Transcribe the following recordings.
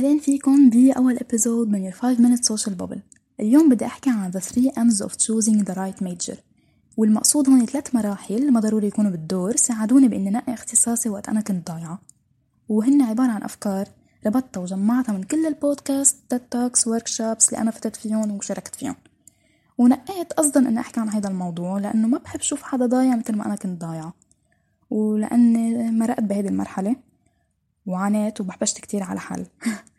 أهلين فيكم بأول episode من Your 5 Minute Social Bubble. اليوم بدي أحكي عن the three M's of choosing the right major. والمقصود هون ثلاث مراحل ما ضروري يكونوا بالدور. ساعدوني بإني نقي اختصاصي وقت أنا كنت ضايعة. وهن عبارة عن أفكار ربطتها وجمعتها من كل البودكاست TED Talks workshops اللي أنا فتت فيهم وشاركت فيهم. ونقيت قصدا إني أحكي عن هذا الموضوع لأنه ما بحب شوف حدا ضايع مثل ما أنا كنت ضايعة. ولأني مرقت بهذه المرحلة وعانيت وبحبشت كتير على حل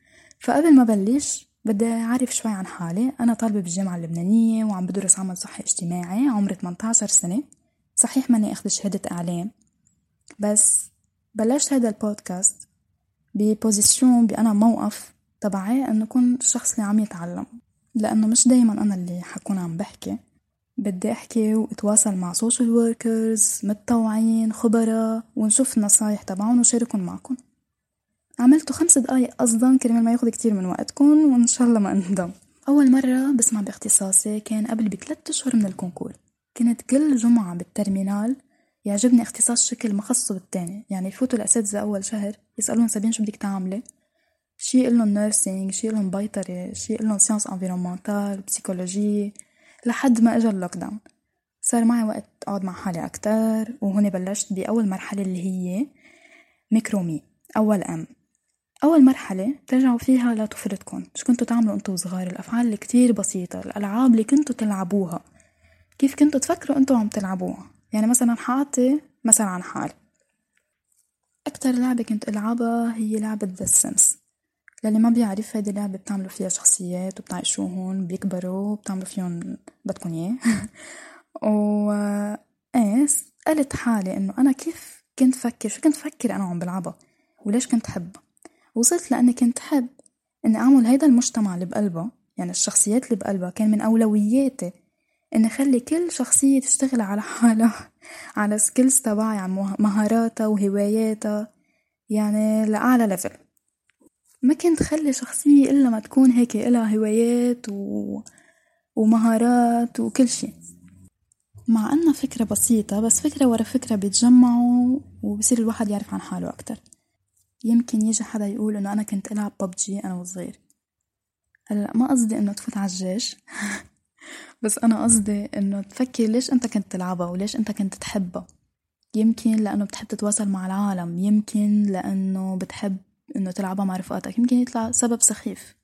فقبل ما بلش بدي أعرف شوي عن حالي. أنا طالبة بالجامعة اللبنانية وعم بدرس عمل صحي اجتماعي عمري 18 سنة. صحيح ماني أخذ شهادة إعلام. بس بلشت هذا البودكاست ب position بأنا موقف تبعي إنه كون الشخص اللي عم يتعلم. لأنه مش دايما أنا اللي حكون عم بحكي. بدي أحكي وأتواصل مع social workers متطوعين خبراء ونشوف النصايح تبعهم وشاركهم معكم. عملته خمس دقايق قصدا كرمال ما ياخد كتير من وقتكم وإن شاء الله ما أندم. أول مرة بسمع باختصاصي كان قبل بثلاث أشهر من ال concours. كنت كل جمعة بال terminale يعجبني اختصاص شكل ما خصه بالتاني. يعني يفوتوا الأساتذة أول شهر يسألون سابين شو بدك تعملي؟ شي يقلن nursing شي يقلن بيطري شي يقلن sciences environnementales psychologie لحد ما إجا ال lockdown صار معي وقت أقعد مع حالي أكتر وهون بلشت بأول مرحلة اللي هي micro me أول M أول مرحلة بترجعوا فيها لطفولتكم شو كنتوا تعملوا أنتوا صغار الأفعال اللي كتير بسيطة الألعاب اللي كنتوا تلعبوها. كيف كنتوا تفكروا أنتوا عم تلعبوها؟ يعني مثلا حاعطي مثلا عن حالي أكتر لعبة كنت ألعبها هي لعبة The Sims للي ما بيعرف هيدي اللعبة بتعملوا فيها شخصيات وبتعيشوهن بيكبروا وبتعملوا فيهم بدكن إياه. و إيه سألت حالي إنه أنا كيف كنت فكر؟ شو كنت فكر أنا عم بلعبها؟ وليش كنت حبها وصلت لأني كنت حب إني أعمل هيدا المجتمع اللي بقلبها يعني الشخصيات اللي بقلبها كان من أولوياتي إني أخلي كل شخصية تشتغل على حالها على skills تبعي عن مهاراتها وهواياتها يعني لأعلى level ما كنت خلي شخصية إلا ما تكون هيك إلها هوايات و... ومهارات وكل شي مع أنها فكرة بسيطة بس فكرة ورا فكرة بيتجمعوا وبصير الواحد يعرف عن حاله أكتر. يمكن يجي حدا يقول إنه أنا كنت إلعب ببجي أنا وصغير. هلا ما قصدي إنه تفوت على الجيش بس أنا قصدي إنه تفكر ليش أنت كنت تلعبها وليش أنت كنت تحبها. يمكن لأنه بتحب تتواصل مع العالم يمكن لأنه بتحب إنه تلعبها مع رفقاتك يمكن يطلع سبب سخيف.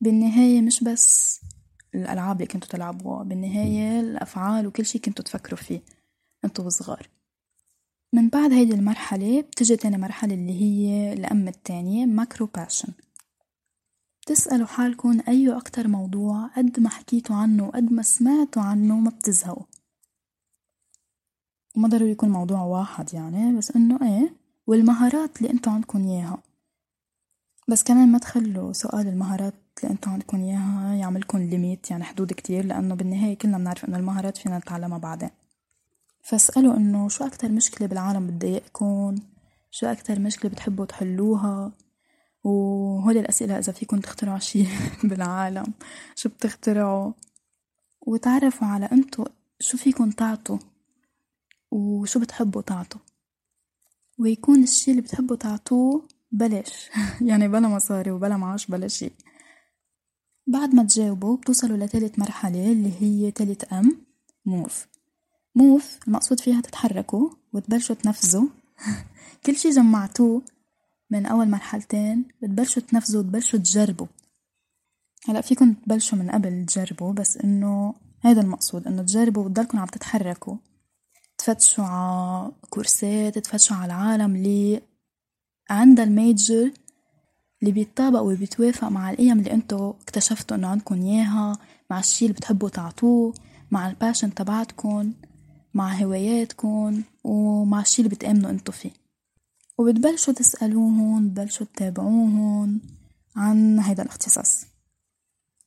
بالنهاية مش بس الألعاب اللي كنتوا تلعبوها بالنهاية الأفعال وكل شي كنتوا تفكروا فيه أنتوا صغار من بعد هيدي المرحلة بتجي تاني مرحلة اللي هي ال M التانية ماكرو passion تسألوا حالكم أيا أكتر موضوع قد ما حكيتوا عنه وقد ما سمعتوا عنه ما بتزهقوا. وما ضروري يكون موضوع واحد يعني بس إنه إيه والمهارات اللي أنتوا عندكم إياها. بس كمان ما تخلوا سؤال المهارات اللي أنتوا عندكم إياها يعملكم ليميت يعني حدود كتير لأنه بالنهاية كلنا بنعرف إنه المهارات فينا نتعلمها بعدين. فاسألوا إنه شو أكتر مشكلة بالعالم بتضايقكن شو أكتر مشكلة بتحبوا تحلوها؟ وهول الأسئلة إذا فيكن تخترعوا شي بالعالم شو بتخترعوا؟ وتعرفوا على إنتو شو فيكن تعطوا وشو بتحبوا تعطوا. ويكون الشي اللي بتحبوا تعطوه بلاش يعني بلا مصاري وبلا معاش بلا شي. بعد ما تجاوبوا بتوصلوا لتالت مرحلة اللي هي تالت أم موف موف المقصود فيها تتحركوا وتبلشوا تنفذوا. كل شي جمعتوه من أول مرحلتين بتبلشوا تنفذوا وتبلشوا تجربوا. هلأ فيكم تبلشوا من قبل تجربوا بس إنه هذا المقصود إنه تجربوا وتضلكم عم تتحركوا. تفتشوا على كورسات تفتشوا على العالم اللي عندها ال major اللي بيتطابق وبيتوافق مع القيم اللي إنتو اكتشفتوا إنه عندكم إياها مع الشي اللي بتحبوا تعطوه مع ال passion تبعتكم مع هواياتكن ومع الشي اللي بتآمنوا انتو فيه. وبتبلشوا تسألوهن بتبلشوا تتابعوهن عن هيدا الاختصاص.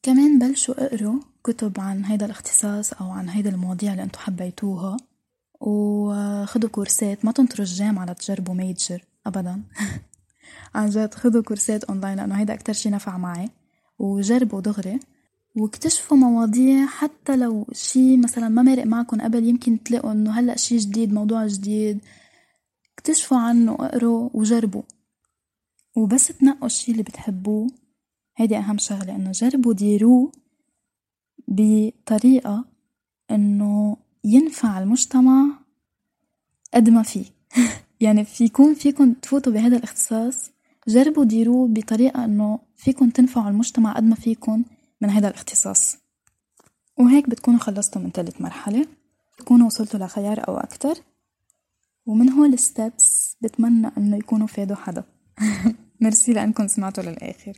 كمان بلشوا اقروا كتب عن هيدا الاختصاص أو عن هيدا المواضيع اللي انتو حبيتوها. وخدوا كورسات ما تنطروا الجامعة لتجربوا major ابدا. عن جد خدوا كورسات اونلاين لأنه هيدا أكتر شي نفع معي. وجربوا دغري. واكتشفوا مواضيع حتى لو شي مثلا ما مرق معكم قبل يمكن تلاقوا إنه هلأ شي جديد موضوع جديد. اكتشفوا عنه اقروا وجربوا. وبس تنقوا الشي اللي بتحبوه. هيدي أهم شغلة إنه جربوا ديروه بطريقة إنه ينفع المجتمع قد ما فيه. يعني في يكون فيكم تفوتوا بهذا الاختصاص. جربوا ديروه بطريقة إنه فيكم تنفعوا المجتمع قد ما فيكم من هذا الاختصاص. وهيك بتكونوا خلصتوا من تالت مرحلة. بتكونوا وصلتوا لخيار أو أكتر. ومن هول الستبس بتمنى إنه يكونوا فادوا حدا. ميرسي لأنكم سمعتوا للآخر.